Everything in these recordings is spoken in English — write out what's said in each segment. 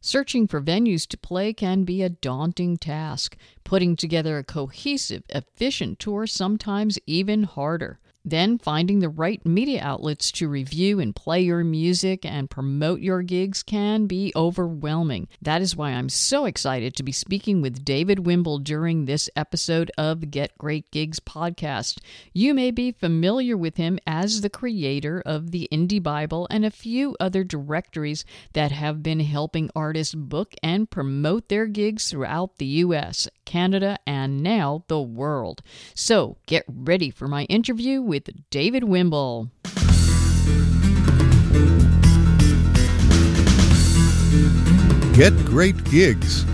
Searching for venues to play can be a daunting task. Putting together a cohesive, efficient tour sometimes even harder. Then finding the right media outlets to review and play your music and promote your gigs can be overwhelming. That is why I'm so excited to be speaking with David Wimble during this episode of the Get Great Gigs podcast. You may be familiar with him as the creator of the Indie Bible and a few other directories that have been helping artists book and promote their gigs throughout the US, Canada, and now the world. So get ready for my interview with with David Wimble. Get Great Gigs.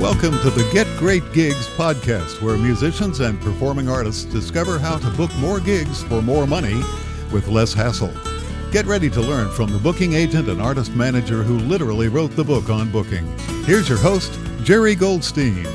Welcome to the Get Great Gigs podcast, where musicians and performing artists discover how to book more gigs for more money with less hassle. Get ready to learn from the booking agent and artist manager who literally wrote the book on booking. Here's your host, Jerry Goldstein.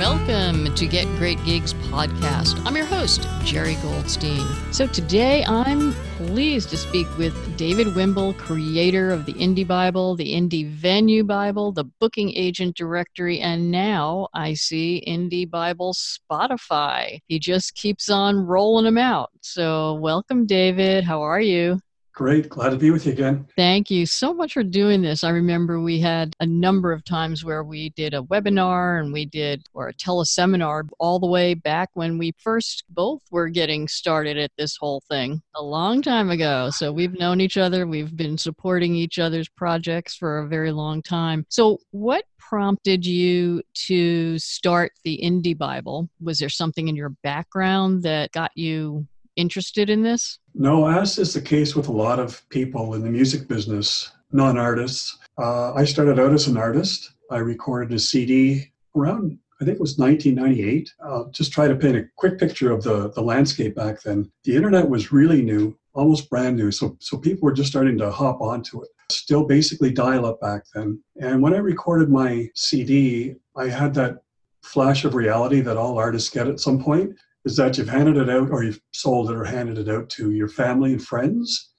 Welcome to Get Great Gigs podcast. I'm your host, Jerry Goldstein. So today I'm pleased to speak with David Wimble, creator of the Indie Bible, the Indie Venue Bible, the Booking Agent Directory, and now I see Indie Bible Spotify. He just keeps on rolling them out. So welcome, David. How are you? Great. Glad to be with you again. Thank you so much for doing this. I remember we had a number of times where we did a webinar and we did, or a teleseminar, all the way back when we first both were getting started at this whole thing a long time ago. So we've known each other, we've been supporting each other's projects for a very long time. So, what prompted you to start the Indie Bible? Was there something in your background that got you interested in this? No, as is the case with a lot of people in the music business, non artists. Uh, I started out as an artist. I recorded a CD around, I think it was 1998. I'll just try to paint a quick picture of the, the landscape back then. The internet was really new, almost brand new. So, so people were just starting to hop onto it. Still basically dial up back then. And when I recorded my CD, I had that flash of reality that all artists get at some point is that you've handed it out or you've sold it or handed it out to your family and friends.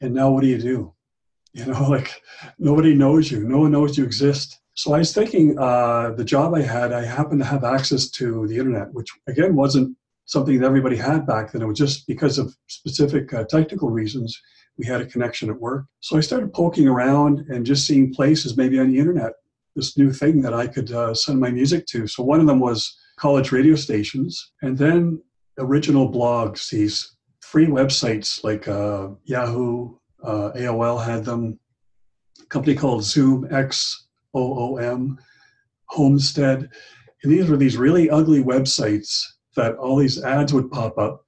And now what do you do? You know, like nobody knows you, no one knows you exist. So I was thinking uh, the job I had, I happened to have access to the internet, which again wasn't something that everybody had back then. It was just because of specific uh, technical reasons we had a connection at work. So I started poking around and just seeing places maybe on the internet, this new thing that I could uh, send my music to. So one of them was college radio stations, and then original blogs, these free websites like uh, Yahoo, uh, AOL had them, a company called Xoom, X O O M, Homestead. And these were these really ugly websites that all these ads would pop up,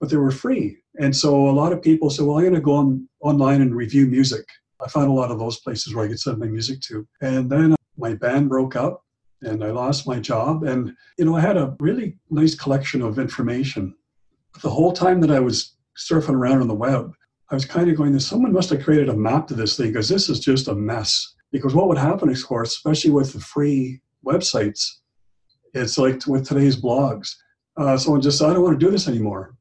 but they were free. And so a lot of people said, well, I'm going to go on online and review music. I found a lot of those places where I could send my music to. And then my band broke up and I lost my job. And, you know, I had a really nice collection of information. The whole time that I was surfing around on the web, I was kind of going, someone must have created a map to this thing because this is just a mess. Because what would happen, of course, especially with the free websites, it's like with today's blogs. Uh, someone just said, I don't want to do this anymore.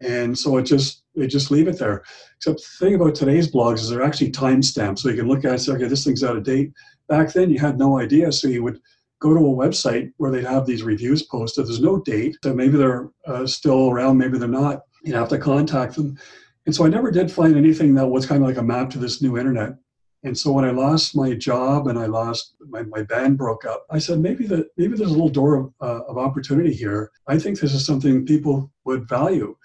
And so it just they just leave it there. Except the thing about today's blogs is they're actually timestamped, so you can look at it and say, okay, this thing's out of date. Back then, you had no idea, so you would go to a website where they'd have these reviews posted. There's no date. So maybe they're uh, still around, maybe they're not. You have to contact them. And so I never did find anything that was kind of like a map to this new internet. And so when I lost my job and I lost my, my band broke up, I said maybe that maybe there's a little door of, uh, of opportunity here. I think this is something people would value.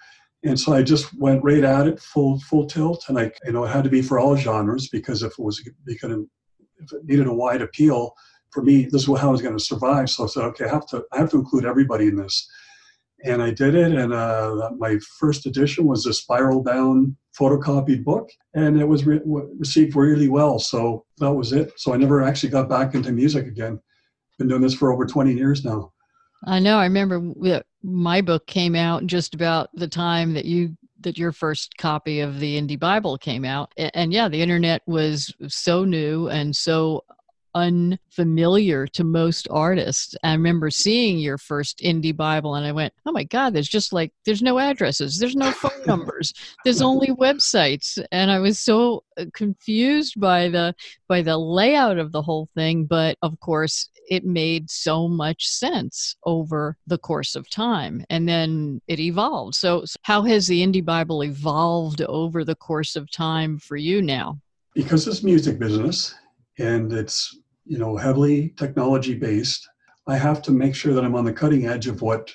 And so I just went right at it full full tilt. And I you know it had to be for all genres because if it was because if it needed a wide appeal, for me, this is how I was going to survive. So I said, okay, I have to, I have to include everybody in this. And I did it. And uh, my first edition was a spiral bound photocopied book, and it was re- received really well. So that was it. So I never actually got back into music again. Been doing this for over 20 years now. I know. I remember my book came out just about the time that you that your first copy of the Indie Bible came out. And, yeah, the internet was so new and so unfamiliar to most artists. I remember seeing your first indie Bible and I went, oh my God, there's just like, there's no addresses, there's no phone numbers, there's only websites. And I was so uh, confused by the by the layout of the whole thing but of course it made so much sense over the course of time and then it evolved so how has the indie bible evolved over the course of time for you now because it's music business and it's you know heavily technology based i have to make sure that i'm on the cutting edge of what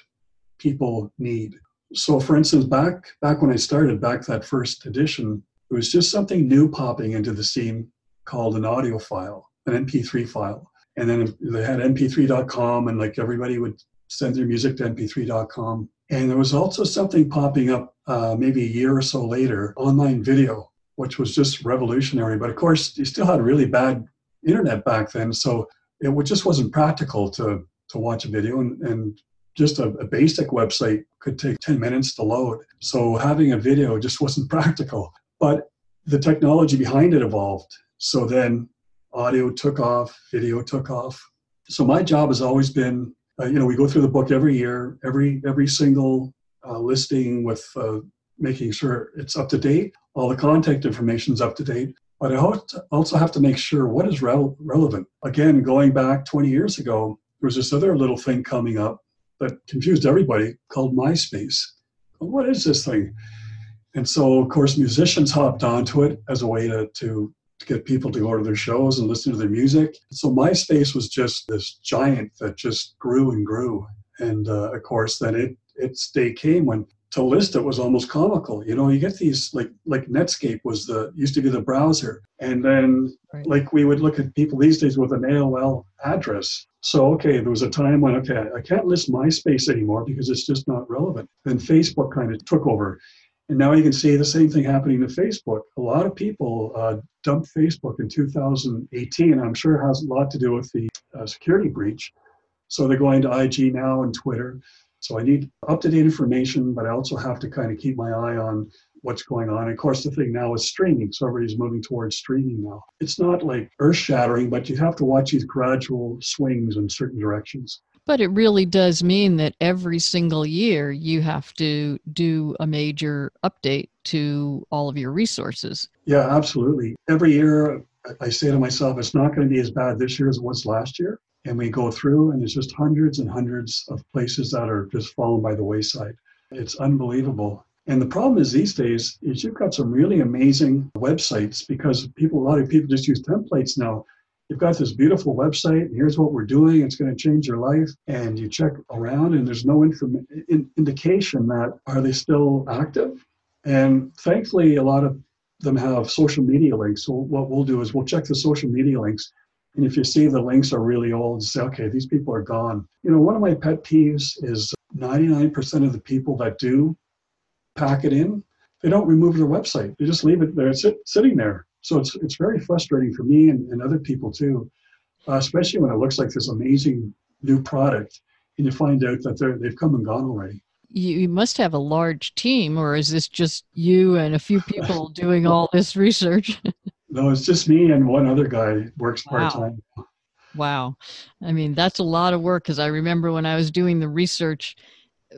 people need. So for instance back back when i started back that first edition it was just something new popping into the scene called an audio file an mp3 file. And then they had mp3.com and like everybody would send their music to mp3.com and there was also something popping up uh, maybe a year or so later online video which was just revolutionary. But of course you still had really bad internet back then so it just wasn't practical to to watch a video and, and just a, a, basic website could take 10 minutes to load so having a video just wasn't practical but the technology behind it evolved so then audio took off, video took off. So my job has always been, uh, you know, we go through the book every year, every every single uh, listing with uh, making sure it's up to date, all the contact information is up to date. But I also have to make sure what is re- relevant. Again, going back 20 years ago, there was this other little thing coming up that confused everybody called MySpace. What is this thing? And so, of course, musicians hopped onto it as a way to, to to get people to go to their shows and listen to their music. So MySpace was just this giant that just grew and grew. And uh, of course, then it its day came when to list it was almost comical. You know, you get these like like Netscape was the used to be the browser, and then right. like we would look at people these days with an AOL address. So okay, there was a time when okay, I can't list MySpace anymore because it's just not relevant. Then Facebook kind of took over, and now you can see the same thing happening to Facebook. A lot of people uh, dumped Facebook in 2018. I'm sure it has a lot to do with the uh, security breach. So they're going to IG now and Twitter. So I need up to date information, but I also have to kind of keep my eye on what's going on. And of course, the thing now is streaming. So everybody's moving towards streaming now. It's not like earth shattering, but you have to watch these gradual swings in certain directions. But it really does mean that every single year you have to do a major update to all of your resources. Yeah, absolutely. Every year I say to myself, it's not going to be as bad this year as it was last year. And we go through, and there's just hundreds and hundreds of places that are just fallen by the wayside. It's unbelievable. And the problem is these days is you've got some really amazing websites because people, a lot of people just use templates now you've got this beautiful website and here's what we're doing it's going to change your life and you check around and there's no inform- in- indication that are they still active and thankfully a lot of them have social media links so what we'll do is we'll check the social media links and if you see the links are really old say okay these people are gone you know one of my pet peeves is 99% of the people that do pack it in they don't remove their website they just leave it there sit, sitting there so it's it's very frustrating for me and, and other people too, uh, especially when it looks like this amazing new product and you find out that they're they've come and gone already. You must have a large team, or is this just you and a few people doing all this research? no, it's just me and one other guy works part time. Wow. wow. I mean, that's a lot of work because I remember when I was doing the research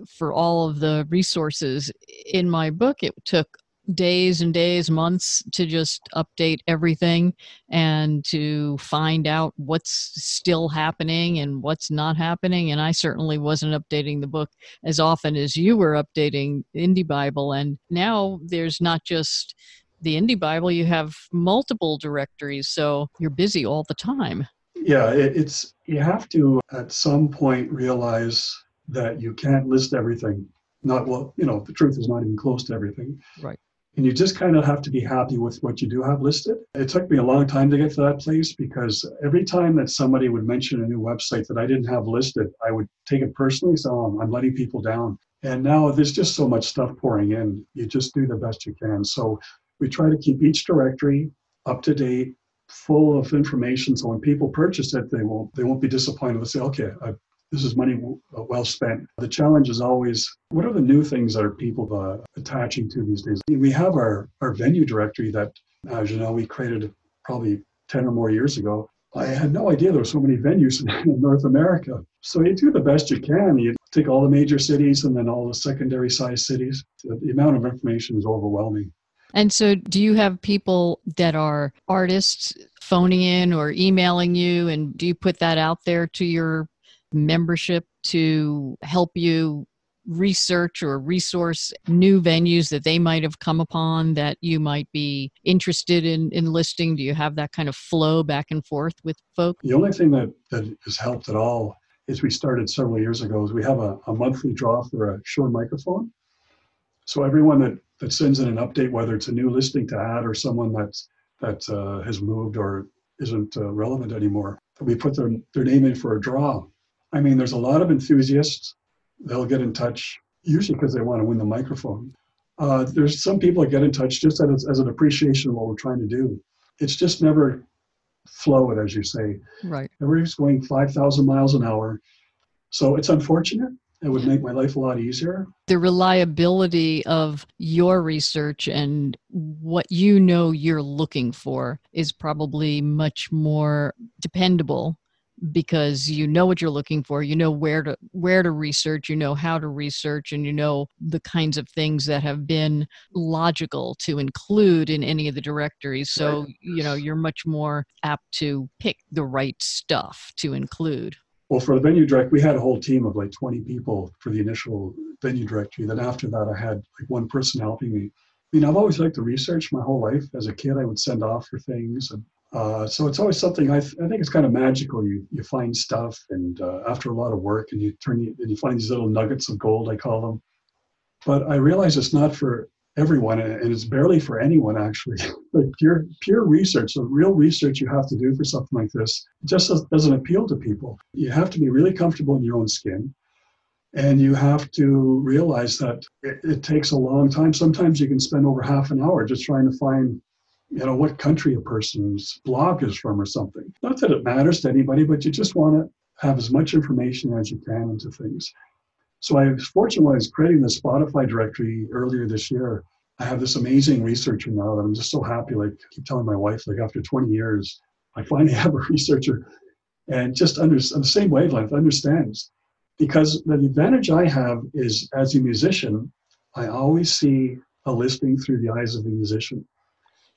for all of the resources in my book, it took days and days, months to just update everything and to find out what's still happening and what's not happening. And I certainly wasn't updating the book as often as you were updating Indie Bible. And now there's not just the Indie Bible, you have multiple directories, so you're busy all the time. Yeah, it's you have to at some point realize that you can't list everything not well you know the truth is not even close to everything right and you just kind of have to be happy with what you do have listed. It took me a long time to get to that place because every time that somebody would mention a new website that I didn't have listed, I would take it personally. So oh, I'm letting people down. And now there's just so much stuff pouring in. You just do the best you can. So we try to keep each directory up to date, full of information. So when people purchase it, they won't they won't be disappointed. They'll say, okay, I've this is money well spent. The challenge is always what are the new things that are people uh, attaching to these days? We have our, our venue directory that, as you know, we created probably 10 or more years ago. I had no idea there were so many venues in North America. So you do the best you can. You take all the major cities and then all the secondary sized cities. The amount of information is overwhelming. And so, do you have people that are artists phoning in or emailing you? And do you put that out there to your membership to help you research or resource new venues that they might have come upon that you might be interested in, in listing? Do you have that kind of flow back and forth with folks? The only thing that, that has helped at all is we started several years ago is we have a, a monthly draw for a Shure microphone. So everyone that, that sends in an update, whether it's a new listing to add or someone that's, that uh, has moved or isn't uh, relevant anymore, we put their, their name in for a draw. I mean, there's a lot of enthusiasts they'll get in touch usually because they want to win the microphone. Uh, there's some people that get in touch just as, as an appreciation of what we're trying to do. It's just never flowed, as you say. Right. Everybody's going 5,000 miles an hour. So it's unfortunate. It would make my life a lot easier. The reliability of your research and what you know you're looking for is probably much more dependable because you know what you're looking for you know where to where to research you know how to research and you know the kinds of things that have been logical to include in any of the directories. So you know you're much more apt to pick the right stuff to include well for the venue direct we had a whole team of like 20 people for the initial venue directory then after that i had like one person helping me I mean, I've always liked to research my whole life. As a kid, I would send off for things, and uh, so it's always something I, th- I think it's kind of magical. You you find stuff, and uh, after a lot of work, and you turn and you find these little nuggets of gold, I call them. But I realize it's not for everyone, and it's barely for anyone actually. like pure pure research, so real research you have to do for something like this, just doesn't appeal to people. You have to be really comfortable in your own skin. And you have to realize that it, it takes a long time. Sometimes you can spend over half an hour just trying to find you know, what country a person's blog is from or something. Not that it matters to anybody, but you just want to have as much information as you can into things. So I was fortunate when I was creating the Spotify directory earlier this year. I have this amazing researcher now that I'm just so happy. Like I keep telling my wife, like after 20 years, I finally have a researcher and just under the same wavelength understands. Because the advantage I have is as a musician, I always see a listing through the eyes of the musician.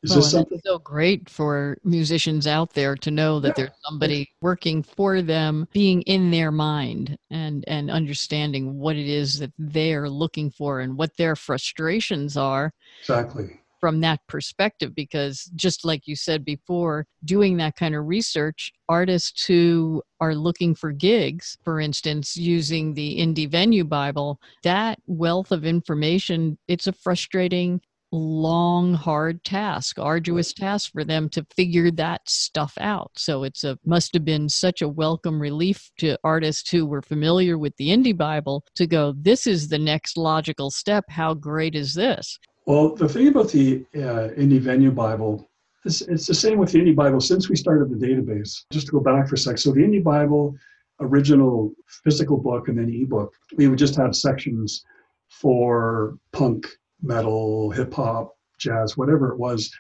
Is well, this something so great for musicians out there to know that yeah. there's somebody working for them, being in their mind and and understanding what it is that they're looking for and what their frustrations are. Exactly. From that perspective, because just like you said before, doing that kind of research, artists who are looking for gigs, for instance, using the Indie Venue Bible, that wealth of information, it's a frustrating long hard task arduous task for them to figure that stuff out. So it's a must have been such a welcome relief to artists who were familiar with the indie bible to go this is the next logical step. How great is this? Well the thing about the uh, indie venue bible is it's the same with the indie bible since we started the database. Just to go back for a sec so the indie bible original physical book and then ebook we would just have sections for punk metal, hip hop, jazz, whatever it was.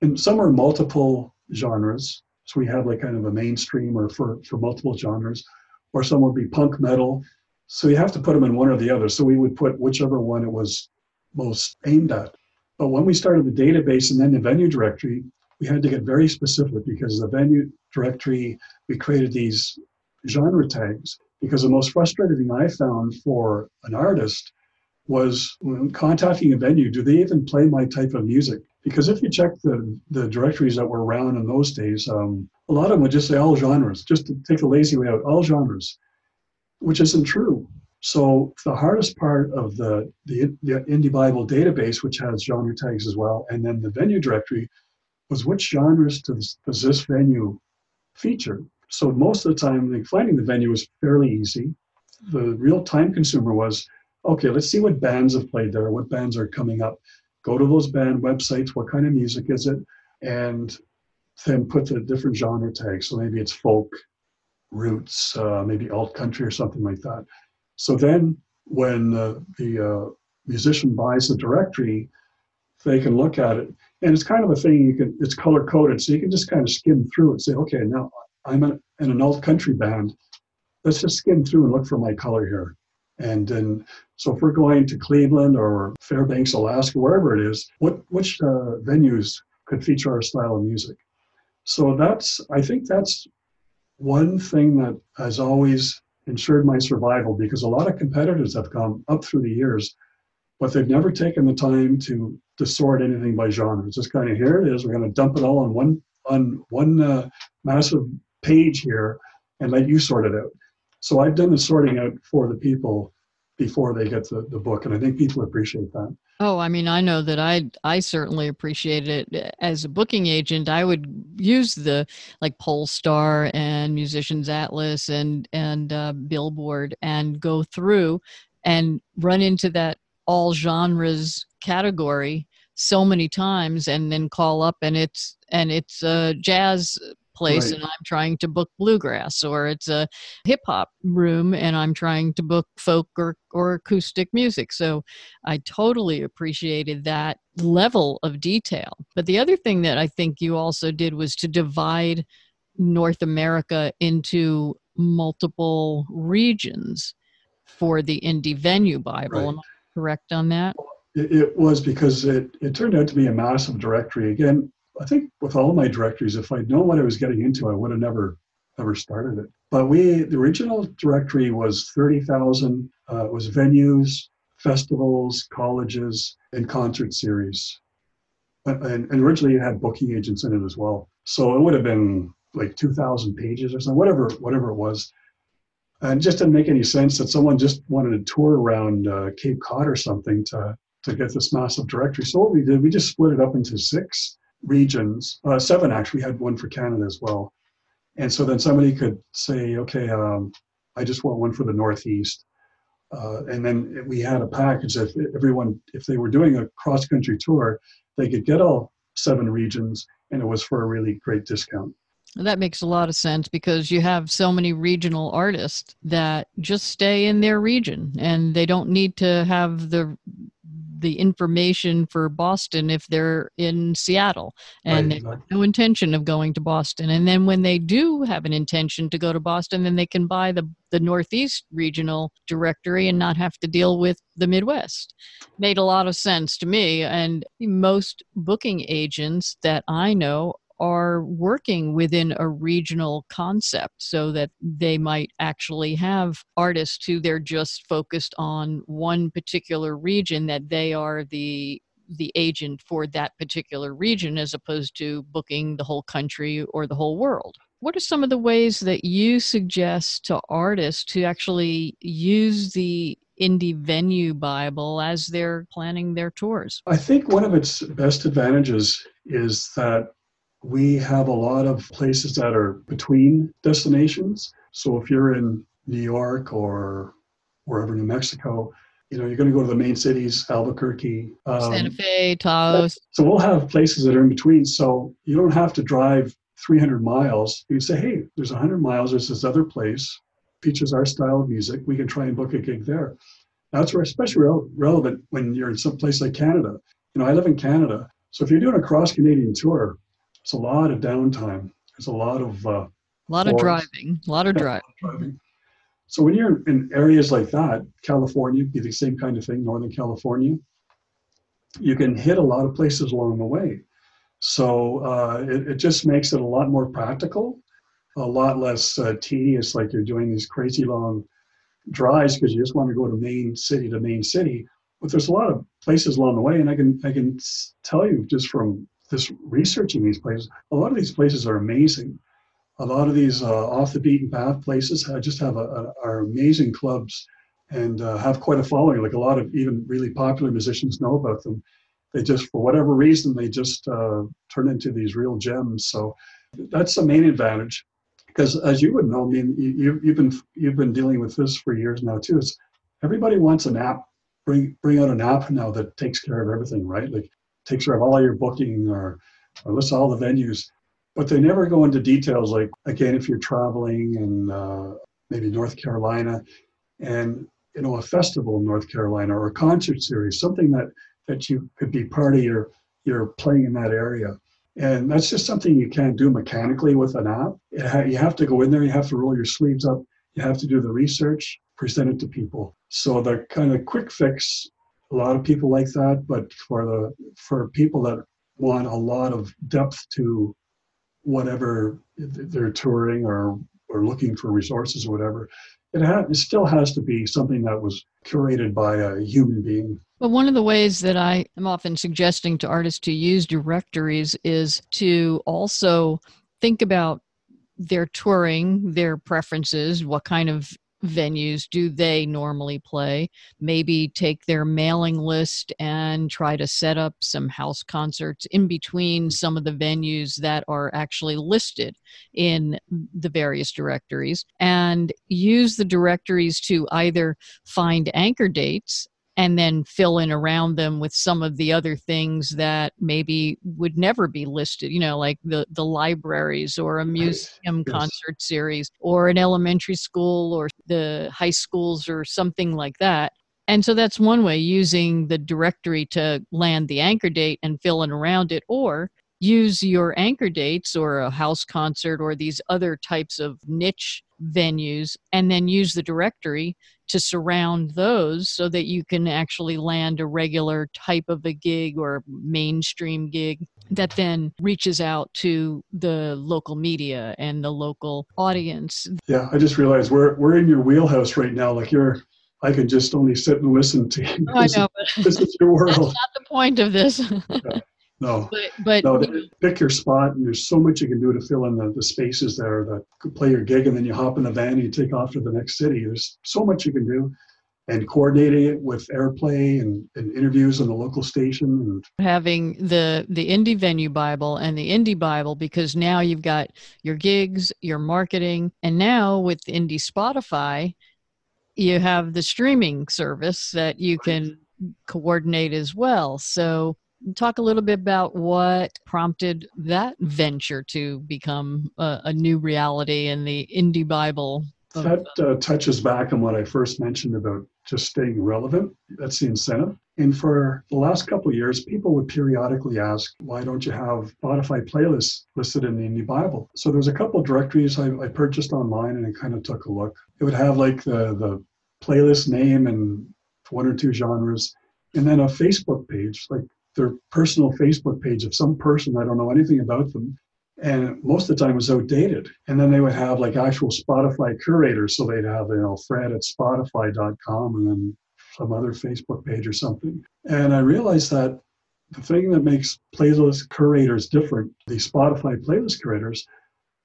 And some are multiple genres. So we had like kind of a mainstream or for, for multiple genres, or some would be punk metal. So you have to put them in one or the other. So we would put whichever one it was most aimed at. But when we started the database and then the venue directory, we had to get very specific because the venue directory, we created these genre tags. Because the most frustrating thing I found for an artist was when contacting a venue, do they even play my type of music? Because if you check the, the directories that were around in those days, um, a lot of them would just say all genres, just to take the lazy way out, all genres, which isn't true. So the hardest part of the, the, the Indie Bible database, which has genre tags as well, and then the venue directory, was which genres does, does this venue feature? So most of the time, finding the venue was fairly easy. The real time consumer was okay, let's see what bands have played there, what bands are coming up. Go to those band websites, what kind of music is it? And then put the different genre tags. So maybe it's folk, roots, uh, maybe alt country or something like that. So then when uh, the uh, musician buys the directory, they can look at it. And it's kind of a thing you can, it's color coded. So you can just kind of skim through and say, okay, now I'm in an alt country band. Let's just skim through and look for my color here. And then, so if we're going to Cleveland or Fairbanks, Alaska, wherever it is, what which uh, venues could feature our style of music? So that's, I think that's one thing that has always ensured my survival because a lot of competitors have come up through the years, but they've never taken the time to to sort anything by genre. It's just kind of here it is. We're going to dump it all on one on one uh, massive page here and let you sort it out. So I've done the sorting out for the people before they get the, the book, and I think people appreciate that. Oh, I mean, I know that I I certainly appreciate it as a booking agent. I would use the like Pollstar and Musicians Atlas and and uh, Billboard and go through and run into that all genres category so many times and then call up and it's and it's a jazz place right. and I'm trying to book bluegrass, or it's a hip hop room and I'm trying to book folk or, or acoustic music. So I totally appreciated that level of detail. But the other thing that I think you also did was to divide North America into multiple regions for the indie venue Bible. Right. Am I correct on that? It, was because it, it turned out to be a massive directory. Again, I think with all my directories, if I'd known what I was getting into, I would have never ever started it. But we, the original directory was 30,000. Uh, it was venues, festivals, colleges, and concert series. And, and, originally it had booking agents in it as well. So it would have been like 2,000 pages or something, whatever, whatever it was. And it just didn't make any sense that someone just wanted to tour around uh, Cape Cod or something to, to get this massive directory. So what we did, we just split it up into six regions, uh, seven actually, we had one for Canada as well. And so then somebody could say, okay, um, I just want one for the Northeast. Uh, and then we had a package if everyone, if they were doing a cross country tour, they could get all seven regions and it was for a really great discount. That makes a lot of sense because you have so many regional artists that just stay in their region and they don't need to have the the information for Boston if they're in Seattle and right, no intention of going to Boston. And then when they do have an intention to go to Boston, then they can buy the, the Northeast regional directory and not have to deal with the Midwest. Made a lot of sense to me. And most booking agents that I know are working within a regional concept so that they might actually have artists who they're just focused on one particular region that they are the the agent for that particular region as opposed to booking the whole country or the whole world. What are some of the ways that you suggest to artists to actually use the indie venue Bible as they're planning their tours? I think one of its best advantages is that we have a lot of places that are between destinations. So if you're in New York or wherever, New Mexico, you know, you're going to go to the main cities, Albuquerque, um, Santa Fe, Taos. So we'll have places that are in between. So you don't have to drive 300 miles. You say, hey, there's 100 miles. There's this other place, features our style of music. We can try and book a gig there. That's where especially re- relevant when you're in some place like Canada. You know, I live in Canada. So if you're doing a cross Canadian tour, it's a lot of downtime. There's a lot of uh, a lot of driving, a lot of driving. driving. So when you're in areas like that, California, be the same kind of thing, Northern California, you can hit a lot of places along the way. So uh, it, it, just makes it a lot more practical, a lot less uh, tedious, like you're doing these crazy long drives because you just want to go to main city to main city. But there's a lot of places along the way, and I can I can tell you just from this researching these places, a lot of these places are amazing. A lot of these uh, off the beaten path places just have a, a, are amazing clubs and uh, have quite a following. Like a lot of even really popular musicians know about them. They just, for whatever reason, they just uh, turn into these real gems. So that's the main advantage. Because as you would know, I mean, you, you've been you've been dealing with this for years now too. It's everybody wants an app. Bring bring out an app now that takes care of everything, right? Like takes care of all your booking or, or lists all the venues. But they never go into details like, again, if you're traveling in uh, maybe North Carolina and, you know, a festival in North Carolina or a concert series, something that, that you could be part of your, your playing in that area. And that's just something you can't do mechanically with an app. You have to go in there, you have to roll your sleeves up, you have to do the research, present it to people. So the kind of quick fix, a lot of people like that, but for the for people that want a lot of depth to whatever they're touring or or looking for resources or whatever, it, ha- it still has to be something that was curated by a human being. But one of the ways that I am often suggesting to artists to use directories is to also think about their touring, their preferences, what kind of venues do they normally play? Maybe take their mailing list and try to set up some house concerts in between mm. some of the venues that are actually listed in the various directories and use the directories to either find anchor dates and then fill in around them with some of the other things that maybe would never be listed you know like the the libraries or a museum yes. concert series or an elementary school or the high schools or something like that and so that's one way using the directory to land the anchor date and fill in around it or use your anchor dates or a house concert or these other types of niche venues and then use the directory to surround those so that you can actually land a regular type of a gig or mainstream gig that then reaches out to the local media and the local audience. Yeah, I just realized we're we're in your wheelhouse right now. Like you're I can just only sit and listen to you. Oh, I know, but this is your world. That's not the point of this. yeah. No, but, but no, pick your spot, and there's so much you can do to fill in the, the spaces there. That play your gig, and then you hop in the van and you take off to the next city. There's so much you can do, and coordinating it with airplay and, and interviews on the local station, and having the the indie venue Bible and the indie Bible because now you've got your gigs, your marketing, and now with indie Spotify, you have the streaming service that you can coordinate as well. So talk a little bit about what prompted that venture to become a, a new reality in the indie Bible. That uh, touches back on what I first mentioned about just staying relevant. That's the incentive. And for the last couple years, people would periodically ask, why don't you have Spotify playlists listed in the Indie Bible? So there's a couple directories I, I purchased online and I kind of took a look. It would have like the, the playlist name and one or two genres, and then a Facebook page, like their personal Facebook page of some person. I don't know anything about them. And most of the time was outdated. And then they would have like actual Spotify curators. So they'd have, you know, Fred at Spotify.com and then some other Facebook page or something. And I realized that the thing that makes playlist curators different, the Spotify playlist curators,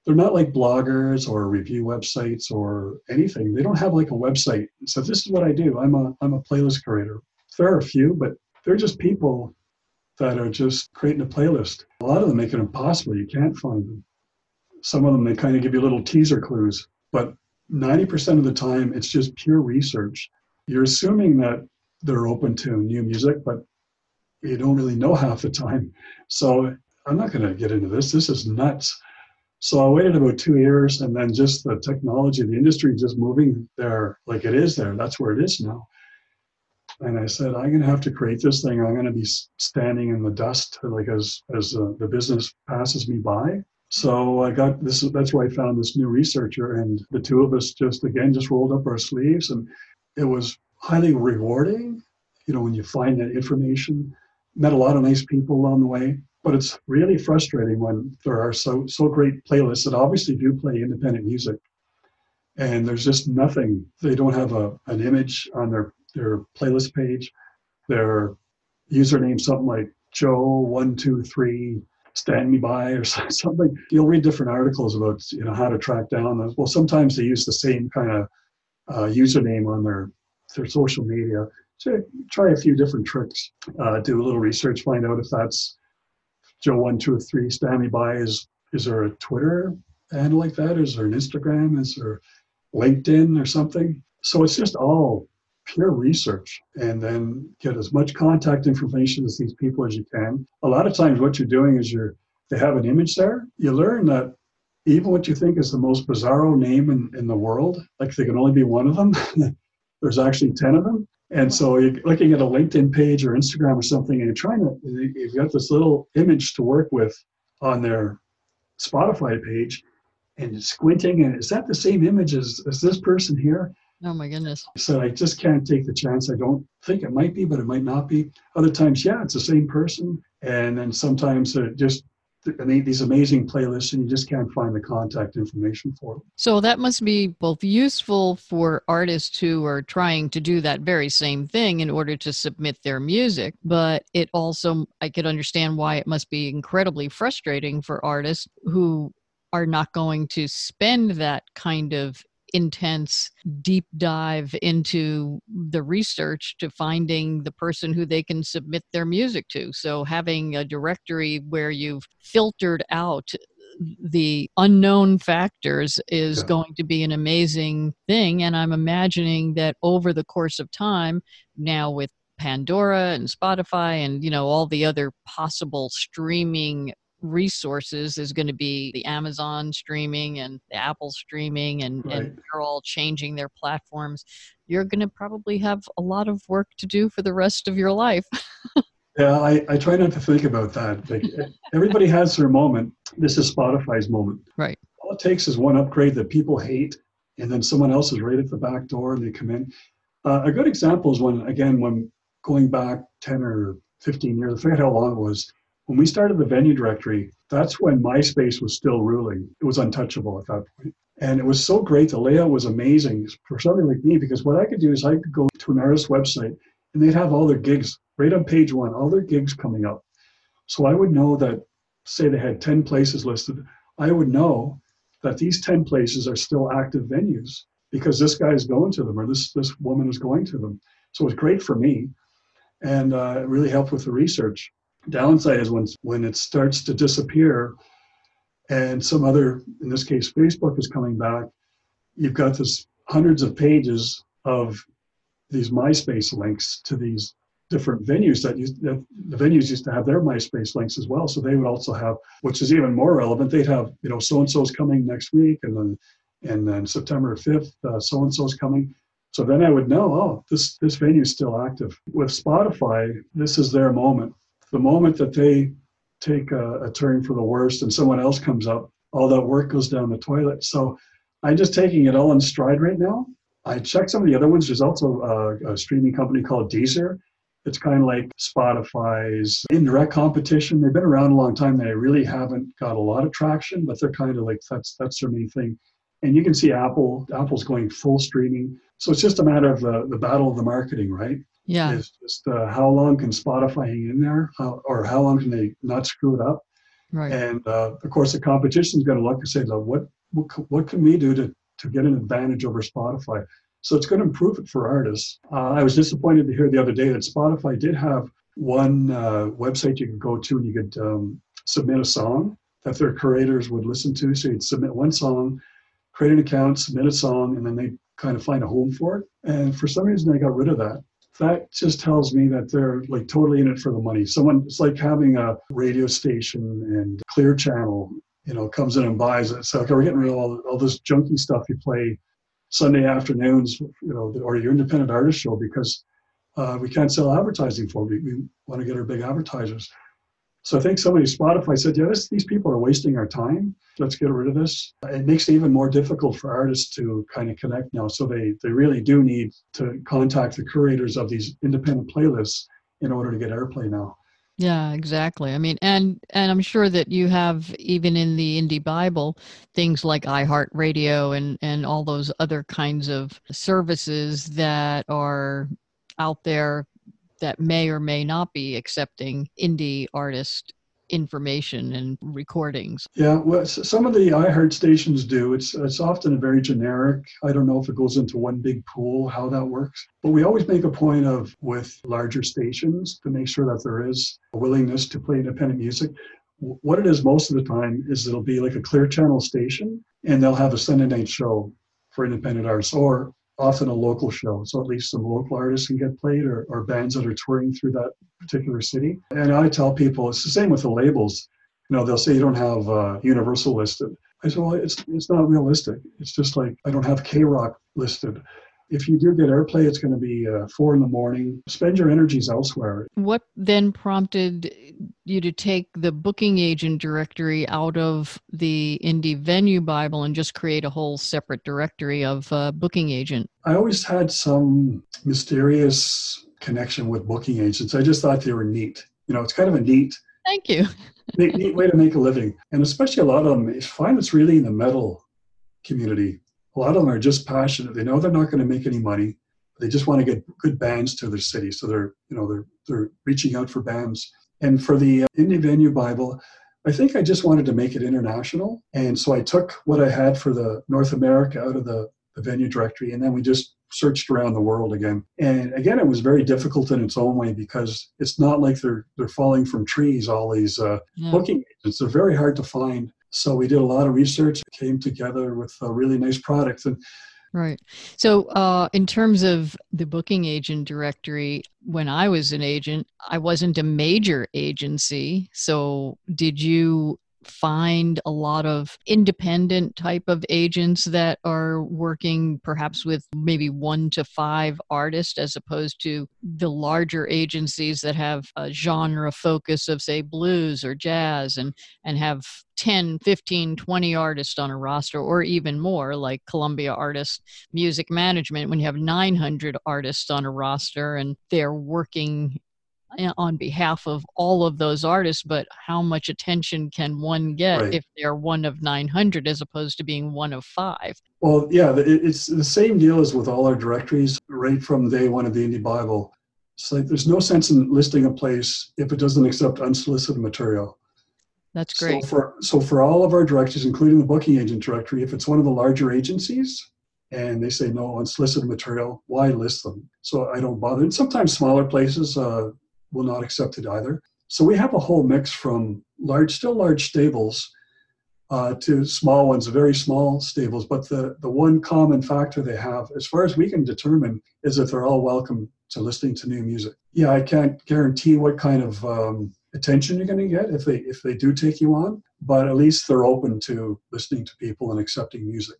they're not like bloggers or review websites or anything. They don't have like a website. So this is what I do. I'm a I'm a playlist curator. There are a few, but they're just people that are just creating a playlist. A lot of them make it impossible. You can't find them. Some of them, they kind of give you little teaser clues, but 90% of the time, it's just pure research. You're assuming that they're open to new music, but you don't really know half the time. So I'm not going to get into this. This is nuts. So I waited about two years, and then just the technology, the industry just moving there like it is there. That's where it is now. And I said, I'm going to have to create this thing. I'm going to be standing in the dust, like as as uh, the business passes me by. So I got this. That's where I found this new researcher, and the two of us just again just rolled up our sleeves, and it was highly rewarding. You know, when you find that information, met a lot of nice people along the way. But it's really frustrating when there are so so great playlists that obviously do play independent music, and there's just nothing. They don't have a an image on their their playlist page, their username, something like Joe123 stand me by or something. You'll read different articles about you know how to track down those. Well, sometimes they use the same kind of uh, username on their their social media. So try a few different tricks. Uh, do a little research, find out if that's Joe one two three stand me by. Is is there a Twitter handle like that? Is there an Instagram? Is there LinkedIn or something? So it's just all pure research and then get as much contact information as these people as you can. A lot of times what you're doing is you're they have an image there. You learn that even what you think is the most bizarro name in, in the world, like there can only be one of them, there's actually 10 of them. And so you're looking at a LinkedIn page or Instagram or something, and you're trying to, you've got this little image to work with on their Spotify page and squinting, and is that the same image as, as this person here? Oh my goodness. So I just can't take the chance. I don't think it might be, but it might not be. Other times, yeah, it's the same person. And then sometimes it just I mean, these amazing playlists, and you just can't find the contact information for them. So that must be both useful for artists who are trying to do that very same thing in order to submit their music, but it also, I could understand why it must be incredibly frustrating for artists who are not going to spend that kind of intense deep dive into the research to finding the person who they can submit their music to. So having a directory where you've filtered out the unknown factors is yeah. going to be an amazing thing and i'm imagining that over the course of time now with pandora and spotify and you know all the other possible streaming resources is going to be the Amazon streaming and the Apple streaming, and, right. and they're all changing their platforms. You're going to probably have a lot of work to do for the rest of your life. yeah, I, I try not to think about that. Like everybody has their moment. This is Spotify's moment. Right. All it takes is one upgrade that people hate, and then someone else is right at the back door and they come in. Uh, a good example is when, again, when going back 10 or 15 years, I forget how long it was, when we started the venue directory, that's when MySpace was still ruling. It was untouchable at that point. And it was so great. The layout was amazing for somebody like me because what I could do is I could go to an artist's website and they'd have all their gigs right on page one, all their gigs coming up. So I would know that, say they had 10 places listed, I would know that these 10 places are still active venues because this guy is going to them or this, this woman is going to them. So it was great for me and uh, it really helped with the research. Downside is when when it starts to disappear, and some other, in this case, Facebook is coming back. You've got this hundreds of pages of these MySpace links to these different venues that, used, that the venues used to have their MySpace links as well. So they would also have, which is even more relevant. They'd have, you know, so and so's coming next week, and then and then September 5th, uh, so and so's coming. So then I would know, oh, this this venue is still active. With Spotify, this is their moment the moment that they take a, a, turn for the worst and someone else comes up, all that work goes down the toilet. So I'm just taking it all in stride right now. I checked some of the other ones. There's also a, a streaming company called Deezer. It's kind of like Spotify's indirect competition. They've been around a long time. They really haven't got a lot of traction, but they're kind of like that's that's their main thing. And you can see Apple Apple's going full streaming. So it's just a matter of the, the battle of the marketing, right? Yeah. It's just uh, how long can Spotify hang in there, how, or how long can they not screw it up? Right. And uh, of course, the competition is going to look and say, what, what what can we do to to get an advantage over Spotify? So it's going to improve it for artists. Uh, I was disappointed to hear the other day that Spotify did have one uh, website you could go to and you could um, submit a song that their curators would listen to. So you'd submit one song, create an account, submit a song, and then they kind of find a home for it. And for some reason, they got rid of that that just tells me that they're like totally in it for the money. Someone, it's like having a radio station and Clear Channel, you know, comes in and buys it. So, okay, we're getting rid of all, all this junky stuff you play Sunday afternoons, you know, or your independent artist show because uh, we can't sell advertising for. We, we want to get our big advertisers. So I think somebody, Spotify said, yeah, this, these people are wasting our time. Let's get rid of this. It makes it even more difficult for artists to kind of connect now. So they, they really do need to contact the curators of these independent playlists in order to get airplay now. Yeah, exactly. I mean, and and I'm sure that you have even in the Indie Bible things like iHeartRadio and and all those other kinds of services that are out there that may or may not be accepting indie artist information and recordings. Yeah, well, some of the iHeart stations do. It's it's often a very generic. I don't know if it goes into one big pool, how that works. But we always make a point of with larger stations to make sure that there is a willingness to play independent music. What it is most of the time is it'll be like a clear channel station and they'll have a Sunday night show for independent artists or often a local show. So at least some local artists can get played or, or bands that are touring through that particular city. And I tell people it's the same with the labels. You know, they'll say you don't have uh, Universal listed. I said, well, it's, it's not realistic. It's just like I don't have K Rock listed. If you do get airplay, it's going to be uh, four in the morning. Spend your energies elsewhere. What then prompted you to take the booking agent directory out of the Indie Venue Bible and just create a whole separate directory of uh, booking agent? I always had some mysterious connection with booking agents. I just thought they were neat. You know, it's kind of a neat. Thank you. neat, neat way to make a living, and especially a lot of them. I find it's really in the metal community a lot of them are just passionate. They know they're not going to make any money. They just want to get good bands to their city. So they're, you know, they're they're reaching out for bands. And for the uh, Indie Venue Bible, I think I just wanted to make it international. And so I took what I had for the North America out of the, the venue directory, and then we just searched around the world again. And again, it was very difficult in its own way because it's not like they're they're falling from trees. All these uh, yeah. booking agents, they're very hard to find. So we did a lot of research, came together with a really nice product. And Right. So, uh, in terms of the booking agent directory, when I was an agent, I wasn't a major agency. So, did you find a lot of independent type of agents that are working perhaps with maybe one to five artists as opposed to the larger agencies that have a genre focus of say blues or jazz and and have 10 15 20 artists on a roster or even more like columbia artist music management when you have 900 artists on a roster and they're working on behalf of all of those artists, but how much attention can one get right. if they're one of 900 as opposed to being one of five? Well, yeah, it's the same deal as with all our directories right from day one of the Indie Bible. It's like there's no sense in listing a place if it doesn't accept unsolicited material. That's great. So for, so for all of our directories, including the booking agent directory, if it's one of the larger agencies, and they say no unsolicited material, why list them? So I don't bother. And sometimes smaller places, uh, will not accept it either. So we have a whole mix from large, still large stables uh, to small ones, very small stables. But the, the one common factor they have, as far as we can determine, is that they're all welcome to listening to new music. Yeah, I can't guarantee what kind of um, attention you're going to get if they if they do take you on, but at least they're open to listening to people and accepting music.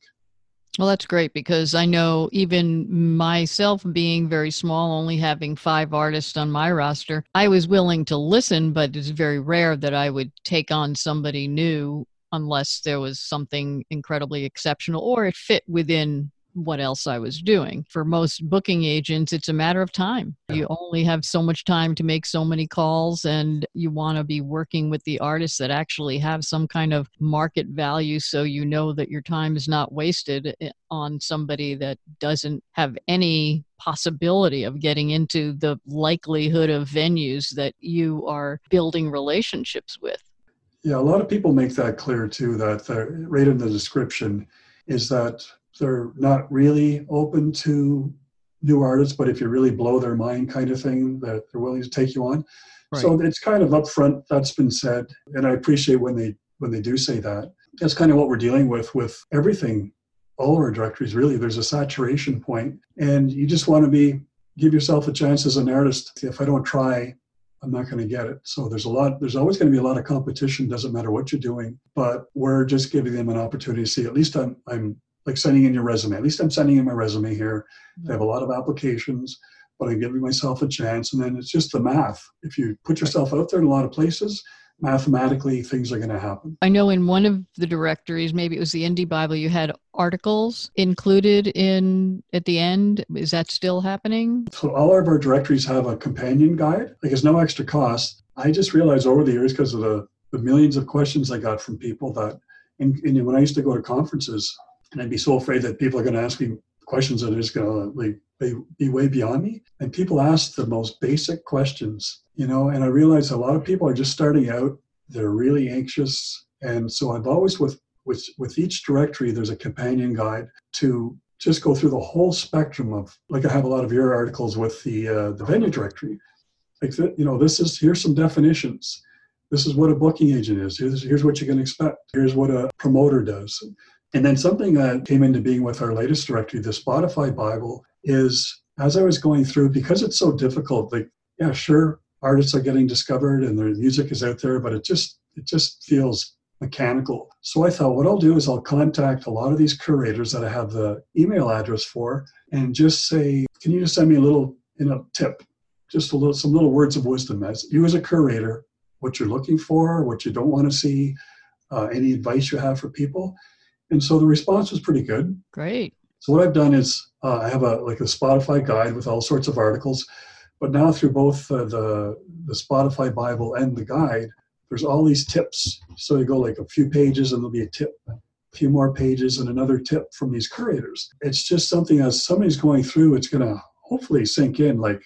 Well, that's great because I know even myself being very small, only having five artists on my roster, I was willing to listen, but it's very rare that I would take on somebody new unless there was something incredibly exceptional or it fit within what else I was doing. For most booking agents, it's a matter of time. You only have so much time to make so many calls, and you want to be working with the artists that actually have some kind of market value so you know that your time is not wasted eh, on somebody that doesn't have any possibility of getting into the likelihood of venues that you are building relationships with. Yeah, a lot of people make that clear too, that right in the description is that they're not really open to new artists, but if you really blow their mind, kind of thing, that they're willing to take you on. Right. So it's kind of upfront. That's been said, and I appreciate when they when they do say that. That's kind of what we're dealing with with everything. All our directories really. There's a saturation point, and you just want to be give yourself a chance as an artist. If I don't try, I'm not going to get it. So there's a lot, there's always going to be a lot of competition, doesn't matter what you're doing, but we're just giving them an opportunity to see, at least I'm, I'm like sending in your resume. At least I'm sending in my resume here. I have a mm. lot of applications, but I'm giving myself a chance. And then it's just the math. If you put yourself out there in a lot of places, mathematically things are going to happen. I know in one of the directories, maybe it was the Indie Bible, you had articles included in at the end. Is that still happening? So all of our directories have a companion guide. Like it's no extra cost. I just realized over the years because of the, the millions of questions I got from people that and, and when I used to go to conferences, and I'd be so afraid that people are going to ask me questions that are just going to like be, be way beyond me. And people ask the most basic questions, you know. And I realize a lot of people are just starting out; they're really anxious, and so I've always with with with each directory there's a companion guide to just go through the whole spectrum of like I have a lot of your articles with the uh, the venue directory. Like the, you know, this is here's some definitions. This is what a booking agent is. Here's, here's what you can expect. Here's what a promoter does. And then something that came into being with our latest directory, the Spotify Bible, is as I was going through, because it's so difficult, like, yeah, sure, artists are getting discovered and their music is out there, but it just it just feels mechanical. So I thought what I'll do is I'll contact a lot of these curators that I have the email address for and just say, can you just send me a little, you know, tip, just a little, some little words of wisdom as you as a curator, what you're looking for, what you don't want to see, uh, any advice you have for people. And so the response was pretty good. Great. So what I've done is uh, I have a like a Spotify guide with all sorts of articles, but now through both uh, the the Spotify Bible and the guide, there's all these tips. So you go like a few pages and there'll be a tip, a few more pages and another tip from these curators. It's just something as somebody's going through, it's going to hopefully sink in. Like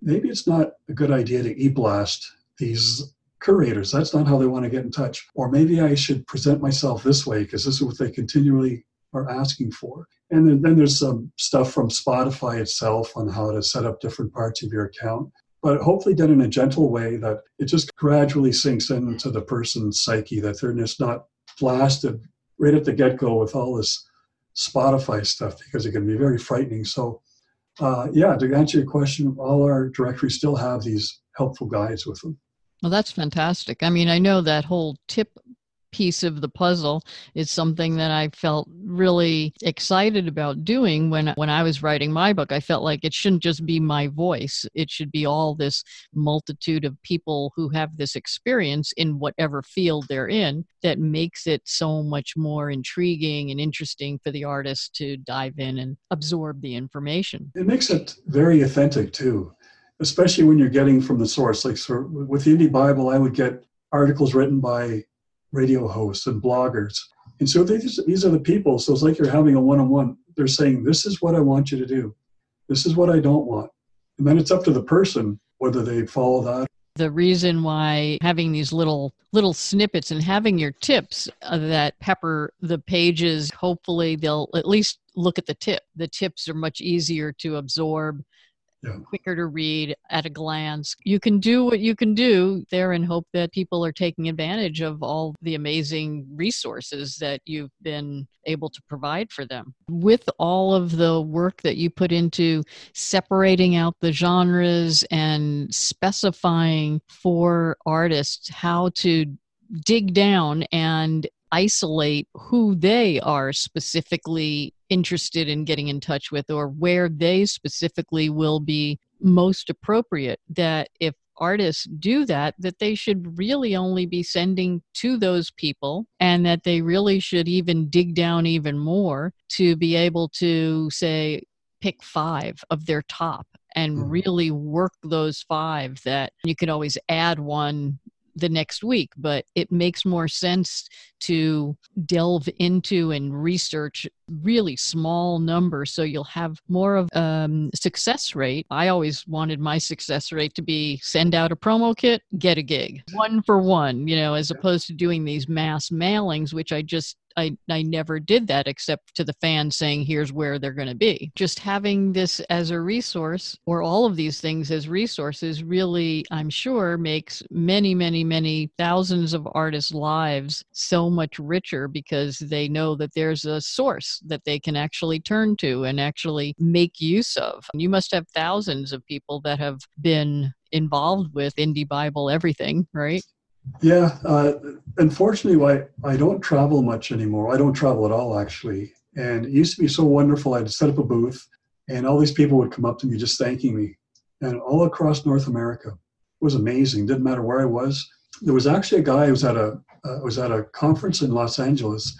maybe it's not a good idea to e-blast these curators. That's not how they want to get in touch. Or maybe I should present myself this way because this is what they continually are asking for. And then, then there's some stuff from Spotify itself on how to set up different parts of your account but hopefully done in a gentle way that it just gradually sinks into the person's psyche that they're just not blasted right at the get-go with all this spotify stuff because it can be very frightening so uh, yeah to answer your question all our directories still have these helpful guides with them well that's fantastic i mean i know that whole tip piece of the puzzle is something that I felt really excited about doing when when I was writing my book. I felt like it shouldn't just be my voice. It should be all this multitude of people who have this experience in whatever field they're in that makes it so much more intriguing and interesting for the artist to dive in and absorb the information. It makes it very authentic too especially when you're getting from the source. Like so with the Indie Bible, I would get articles written by radio hosts and bloggers. And so these, these are the people. So it's like you're having a one on one. They're saying, This is what I want you to do. This is what I don't want. And then it's up to the person whether they follow that. The reason why having these little little snippets and having your tips uh, that pepper the pages, hopefully they'll at least look at the tip. The tips are much easier to absorb yeah. quicker to read at a glance. You can do what you can do there and hope that people are taking advantage of all the amazing resources that you've been able to provide for them. With all of the work that you put into separating out the genres and specifying for artists how to dig down and isolate who they are specifically interested in getting in touch with or where they specifically will be most appropriate that if artists do that that they should really only be sending to those people and that they really should even dig down even more to be able to say pick 5 of their top and mm-hmm. really work those 5 that you could always add one the next week, but it makes more sense to delve into and research really small numbers so you'll have more of um, success rate. I always wanted my success rate to be send out a promo kit, get a gig, one for one, you know, as opposed to doing these mass mailings, which I just I, I never did that except to the fans saying, here's where they're going to be. Just having this as a resource or all of these things as resources really, I'm sure, makes many, many, many thousands of artists' lives so much richer because they know that there's a source that they can actually turn to and actually make use of. You must have thousands of people that have been involved with Indie Bible everything, right? Yeah, uh, unfortunately, I, I don't travel much anymore. I don't travel at all, actually. And it used to be so wonderful. I'd set up a booth, and all these people would come up to me just thanking me. And all across North America, it was amazing. Didn't matter where I was. There was actually a guy who was at a uh, was at a conference in Los Angeles,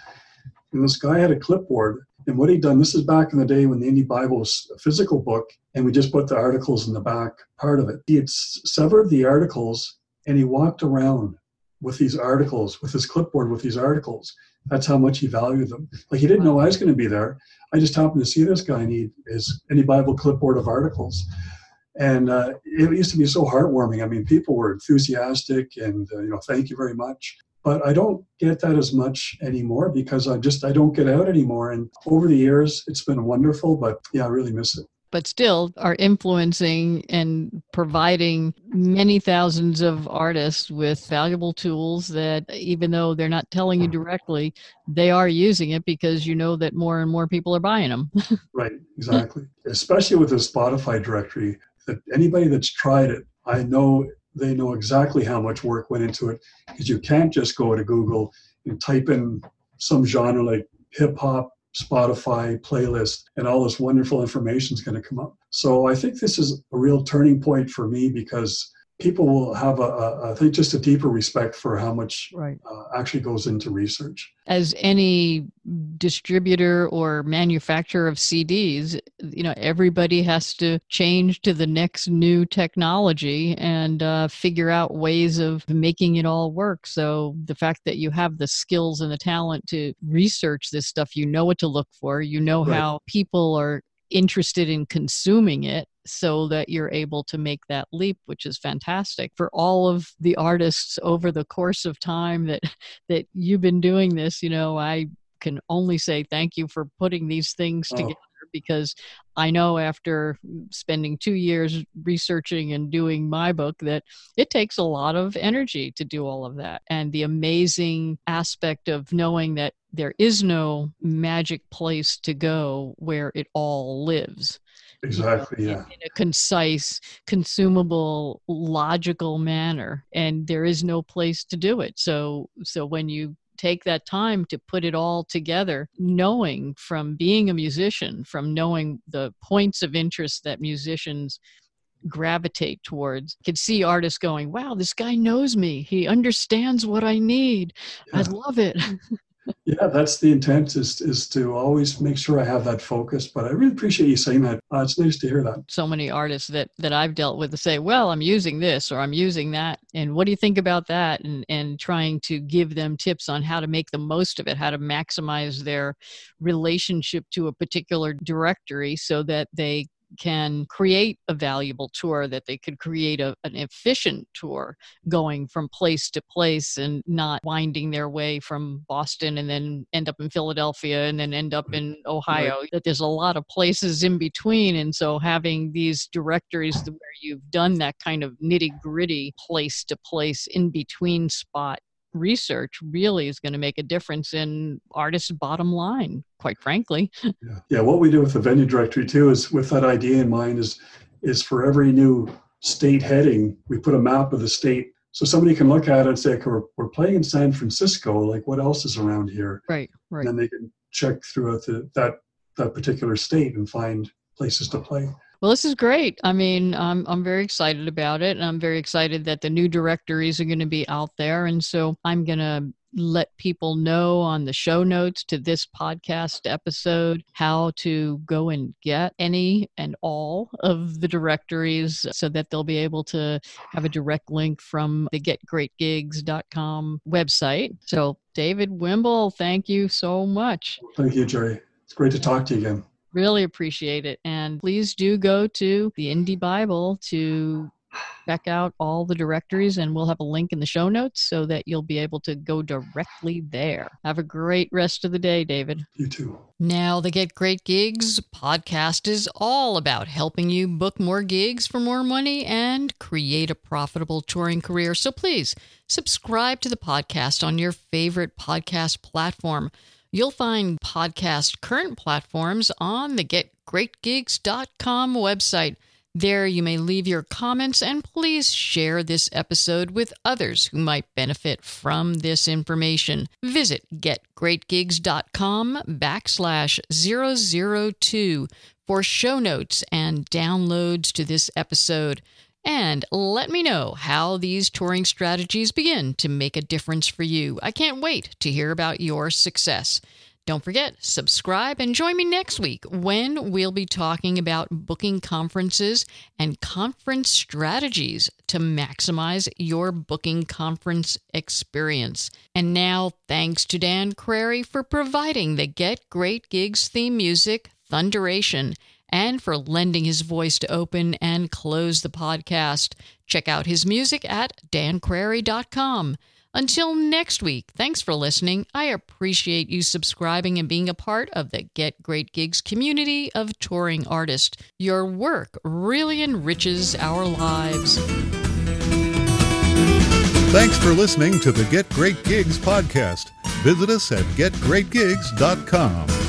and this guy had a clipboard. And what he'd done, this is back in the day when the Indie Bible was a physical book, and we just put the articles in the back part of it. He had severed the articles and he walked around with these articles, with his clipboard with these articles. That's how much he valued them. Like he didn't know I was going to be there. I just happened to see this guy need his Indie Bible clipboard of articles. And uh, it used to be so heartwarming. I mean, people were enthusiastic and, uh, you know, thank you very much. But I don't get that as much anymore because I just, I don't get out anymore. And over the years, it's been wonderful, but yeah, I really miss it but still are influencing and providing many thousands of artists with valuable tools that even though they're not telling you mm-hmm. directly they are using it because you know that more and more people are buying them right exactly. Especially with the spotify directory that anybody that's tried it i know they know exactly how much work went into it because you can't just go to google and type in some genre like hip hop, Spotify playlist, and all this wonderful information is going to come up. So I think this is a real turning point for me because people will have a, a I think just a deeper respect for how much right. uh, actually goes into research. As any distributor or manufacturer of CDs, you know, everybody has to change to the next new technology and uh, figure out ways of making it all work. So the fact that you have the skills and the talent to research this stuff, you know what to look for, you know right. how people are interested in consuming it so that you're able to make that leap which is fantastic for all of the artists over the course of time that that you've been doing this you know i can only say thank you for putting these things oh. together because I know after spending two years researching and doing my book that it takes a lot of energy to do all of that. And the amazing aspect of knowing that there is no magic place to go where it all lives. Exactly, you know, yeah. In a concise, consumable, logical manner. And there is no place to do it. So so when you take that time to put it all together, knowing from being a musician, from knowing the points of interest that musicians gravitate towards. You can see artists going, wow, this guy knows me. He understands what I need. Yeah. I love it. yeah, that's the intent is is to always make sure I have that focus. But I really appreciate you saying that. Uh, it's nice to hear that. So many artists that that I've dealt with say, "Well, I'm using this or I'm using that," and what do you think about that? And and trying to give them tips on how to make the most of it, how to maximize their relationship to a particular directory so that they can create a valuable tour, that they could create a, an efficient tour going from place to place and not winding their way from Boston and then end up in Philadelphia and then end up mm-hmm. in Ohio. Right. That there's a lot of places in between. And so having these directories where you've done that kind of nitty gritty place to place in between spot research really is going to make a difference in artists' bottom line, quite frankly. Yeah. yeah, what we do with the venue directory too is with that idea in mind is is for every new state heading, we put a map of the state so somebody can look at it and say, okay, we're, we're playing in San Francisco, like what else is around here? Right, right. And then they can check throughout the, that that particular state and find places to play. Well, this is great. I mean, I'm I'm very excited about it, and I'm very excited that the new directories are going to be out there. And so I'm going to let people know on the show notes to this podcast episode how to go and get any and all of the directories so that they'll be able to have a direct link from the getgreatgigs.com website. So, David Wimble, thank you so much. Thank you, Jerry. It's great to talk to you again. Really appreciate it. And please do go to the Indie Bible to check out all the directories, and we'll have a link in the show notes so that you'll be able to go directly there. Have a great rest of the day, David. You too. Now, the Get Great Gigs podcast is all about helping you book more gigs for more money and create a profitable touring career. So please subscribe to the podcast on your favorite podcast platform. You'll find podcast current platforms on the getgreatgigs.com website. There, you may leave your comments and please share this episode with others who might benefit from this information. Visit getgreatgigs.com backslash 002 for show notes and downloads to this episode. And let me know how these touring strategies begin to make a difference for you. I can't wait to hear about your success. Don't forget, subscribe and join me next week when we'll be talking about booking conferences and conference strategies to maximize your booking conference experience. And now, thanks to Dan Crary for providing the Get Great Gigs theme music, Thunderation and for lending his voice to open and close the podcast. Check out his music at dancrary.com. Until next week, thanks for listening. I appreciate you subscribing and being a part of the Get Great Gigs community of touring artists. Your work really enriches our lives. Thanks for listening to the Get Great Gigs podcast. Visit us at getgreatgigs.com.